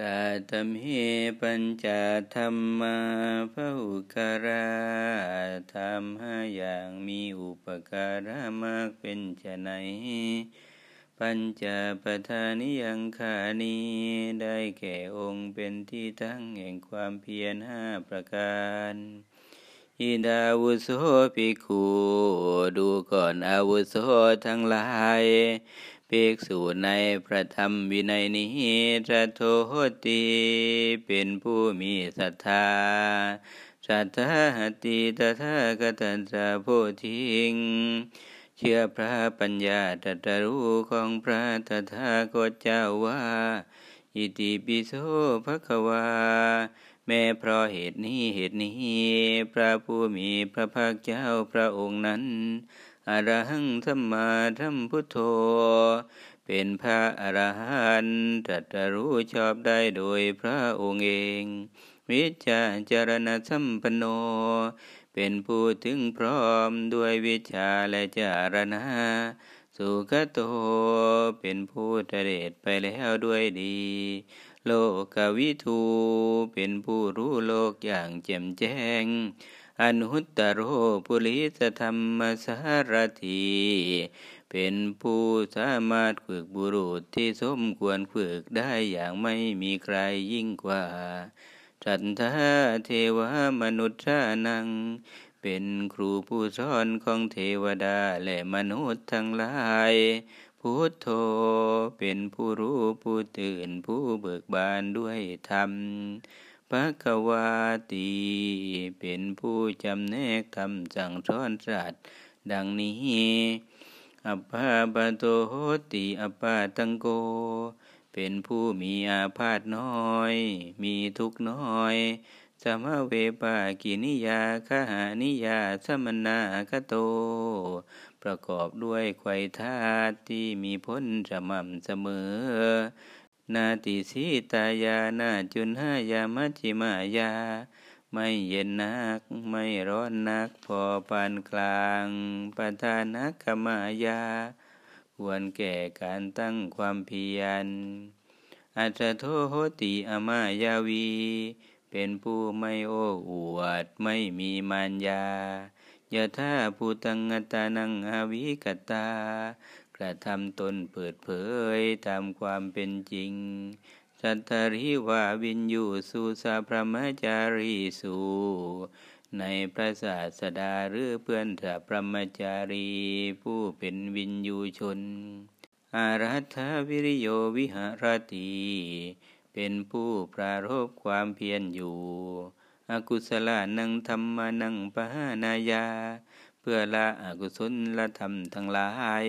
ตาตมเหปัญจธรรมาพหุคาราธรรมห้าอย่างมีอุปการะมากเป็นไฉนปัญจปทานิยังขานีได้แก่องค์เป็นที่ตั้งแห่งความเพียรห้าประการอิดาวุโสภิกขุดูก่อนอาวุโสทั้งหลาย ภิกษุในพระธรรมวินัยนี้จะโทตีเป็นผู้มีศรัทธาสัทธาติตถาคตันตะโพธิงเชื่อพระปัญญาตรัสรู้ของพระตถาคตเจ้าว่าอิติปิโสภควา แม้เพราะเหตุนี้เหตุนี้ พระผู้มีพระภาคเจ้าพระองค์นั้น อรหังสัมมาสัมพุทโธ เป็นพระอรหันต์ตรัสรู้ชอบได้โดยพระองค์เอง วิจาจารณสัมปนโน เป็นผู้ถึงพร้อมด้วยวิชาและจารณะสุขโต เป็นผู้เดชไปแล้วด้วยดี โลกวิทูเป็นผู้รู้โลกอย่างแจ่มแจ้ง อนุตตโรปุริสธรรมสารถีเป็นผู้สามารถฝึกบุรุษที่สมควรฝึกได้อย่างไม่มีใครยิ่งกว่าจันทาเทวมนุษย์นัง เป็นครูผู้สอนของเทวดาและมนุษย์ทั้งหลายพุทโธเป็นผู้รู้ผู้ตื่นผู้เบิกบานด้วยธรรม ภะคะวาตีเป็นผู้จำแนกคำสั่งสอนสัตว์ดังนี้ อัปปาปโตโหติอัปปาตังโก เป็นผู้มีอาพาธน้อย มีทุกน้อยสมเวปากินิยาคหานิยาสมนาคโต ประกอบด้วยไขวยธาตุที่มีพ้นสม่ำเสมอ นาติสีตายานาจุนหายามัจิมายา ไม่เย็นนัก ไม่ร้อนนัก พอปานกลางปทานักขมายา ควรแก่การตั้งความเพียร อัจโทโหติอมายาวี เป็นผู้ไม่โอ้อวด ไม่มีมารยายะท่าภูตังตานังอาวิกตา ระทำตนเปิดเผยตามความเป็นจริง สัตตริวาวินยูสุสาพระมจารีสูในพระศาสดาหรือเพื่อนถาพระมจารี ผู้เป็นวินยูชน อารัฐวิริโยวิหารติเป็นผู้ปรารบความเพียรอยู่ อกุศลานังธรรมานังปหานายา เพื่อละอกุศลละธรรมทั้งหลาย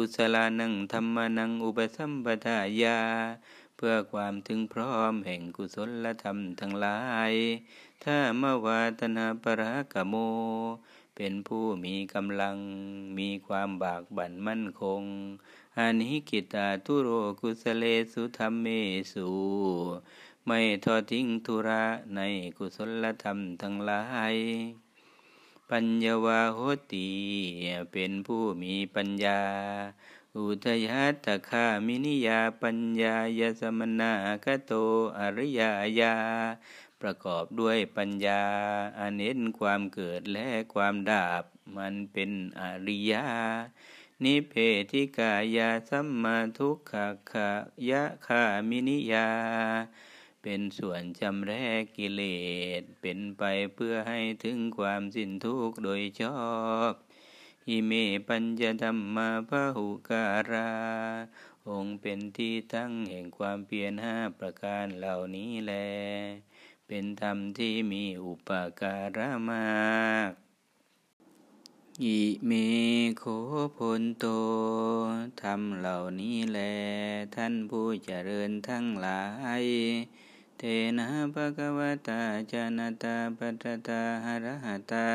กุศลานังธรรมนังอุปสัมปทายา เพื่อความถึงพร้อมแห่งกุศลธรรมทั้งหลาย ถ้ามาวาตนาปรากโม เป็นผู้มีกำลัง มีความบากบั่นมั่นคงอานิกิตาทุโรกุสเลสุธรรมเมสุไม่ทอดทิ้งธุระในกุศลธรรมทั้งหลาย ปัญญาวาโหติเป็นผู้มีปัญญา อุทยัตคามินิยาปัญญายสมนาคโตอริยายา ประกอบด้วยปัญญาอันเห็นความเกิดและความดับมันเป็นอริยา นิเพธิกายาสัมมาทุกขะขะยะคามินิยา เป็นส่วนจำแรกกิเลส เป็นไปเพื่อให้ถึงความสิ้นทุกข์โดยชอบอิเมปัญญธรรมมาพหุการา องค์เป็นที่ตั้งแห่งความเพียรห้าประการเหล่านี้แล เป็นธรรมที่มีอุปการะมากอิเมโคพลโตธรรมเหล่านี้แล ท่านผู้เจริญทั้งหลาย เทนะภะคะวตาจานตาปัตตาหรหตา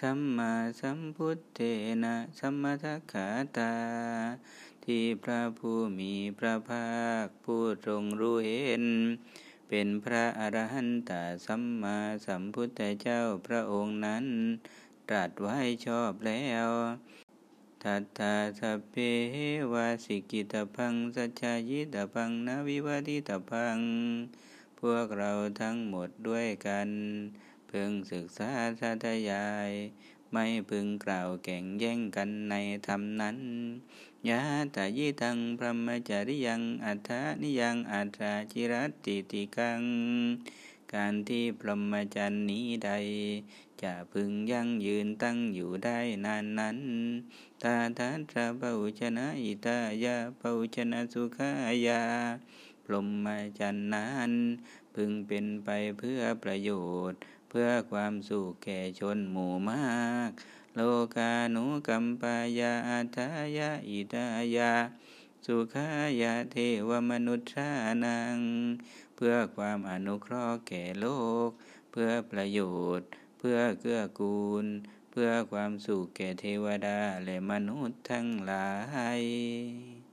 สัมมาสัมพุทเทนะสัมมาทัคขาตา ที่พระผู้มีพระภาคผู้ทรงรู้เห็น เป็นพระอรหันตสัมมาสัมพุทธเจ้าพระองค์นั้น ตรัสไว้ชอบแล้วทัตตาสัพเพวาสิกิตพังสัจจายิตพังนาวิวัติตพัง วกเราทั้งหมดด้วยกัน พึงศึกษาสาธยาย ไม่พึงกล่าวแข่งแย่งกันในธรรมนั้นยะตายิตังพรหมจริยัง อัฏฐานิยังอัฏฐาจิรติติกัง การที่พรหมจรรย์นี้ใด จะพึงยั่งยืนตั้งอยู่ได้นานนั้นตาทัตระเบาชนะอิตายาเบาชนะสุขายา พรหมจรรย์นั้น พึงเป็นไปเพื่อประโยชน์ เพื่อความสุขแก่ชนหมู่มาก โลกาหนุกัมปายาอัทายาอิตายา สุขายาเทวมนุษย์ชานัง เพื่อความอนุเคราะห์แก่โลก เพื่อประโยชน์ เพื่อเกื้อกูล เพื่อความสุขแก่เทวดาและมนุษย์ทั้งหลาย